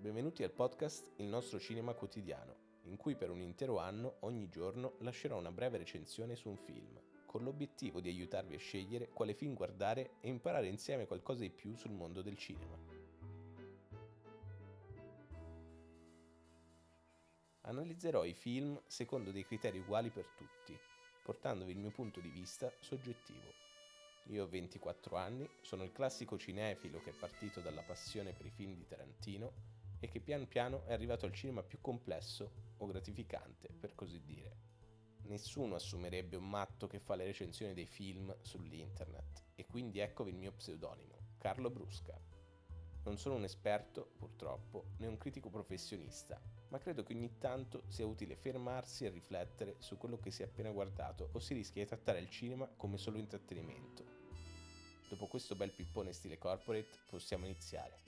Benvenuti al podcast Il nostro cinema quotidiano, in cui per un intero anno, ogni giorno, lascerò una breve recensione su un film, con l'obiettivo di aiutarvi a scegliere quale film guardare e imparare insieme qualcosa di più sul mondo del cinema. Analizzerò i film secondo dei criteri uguali per tutti, portandovi il mio punto di vista soggettivo. Io ho 24 anni, sono il classico cinefilo che è partito dalla passione per i film di Tarantino e che pian piano è arrivato al cinema più complesso o gratificante, per così dire. Nessuno assumerebbe un matto che fa le recensioni dei film sull'internet e quindi eccovi il mio pseudonimo, Carlo Brusca. Non sono un esperto, purtroppo, né un critico professionista, ma credo che ogni tanto sia utile fermarsi e riflettere su quello che si è appena guardato o si rischia di trattare il cinema come solo intrattenimento. Dopo questo bel pippone stile corporate possiamo iniziare.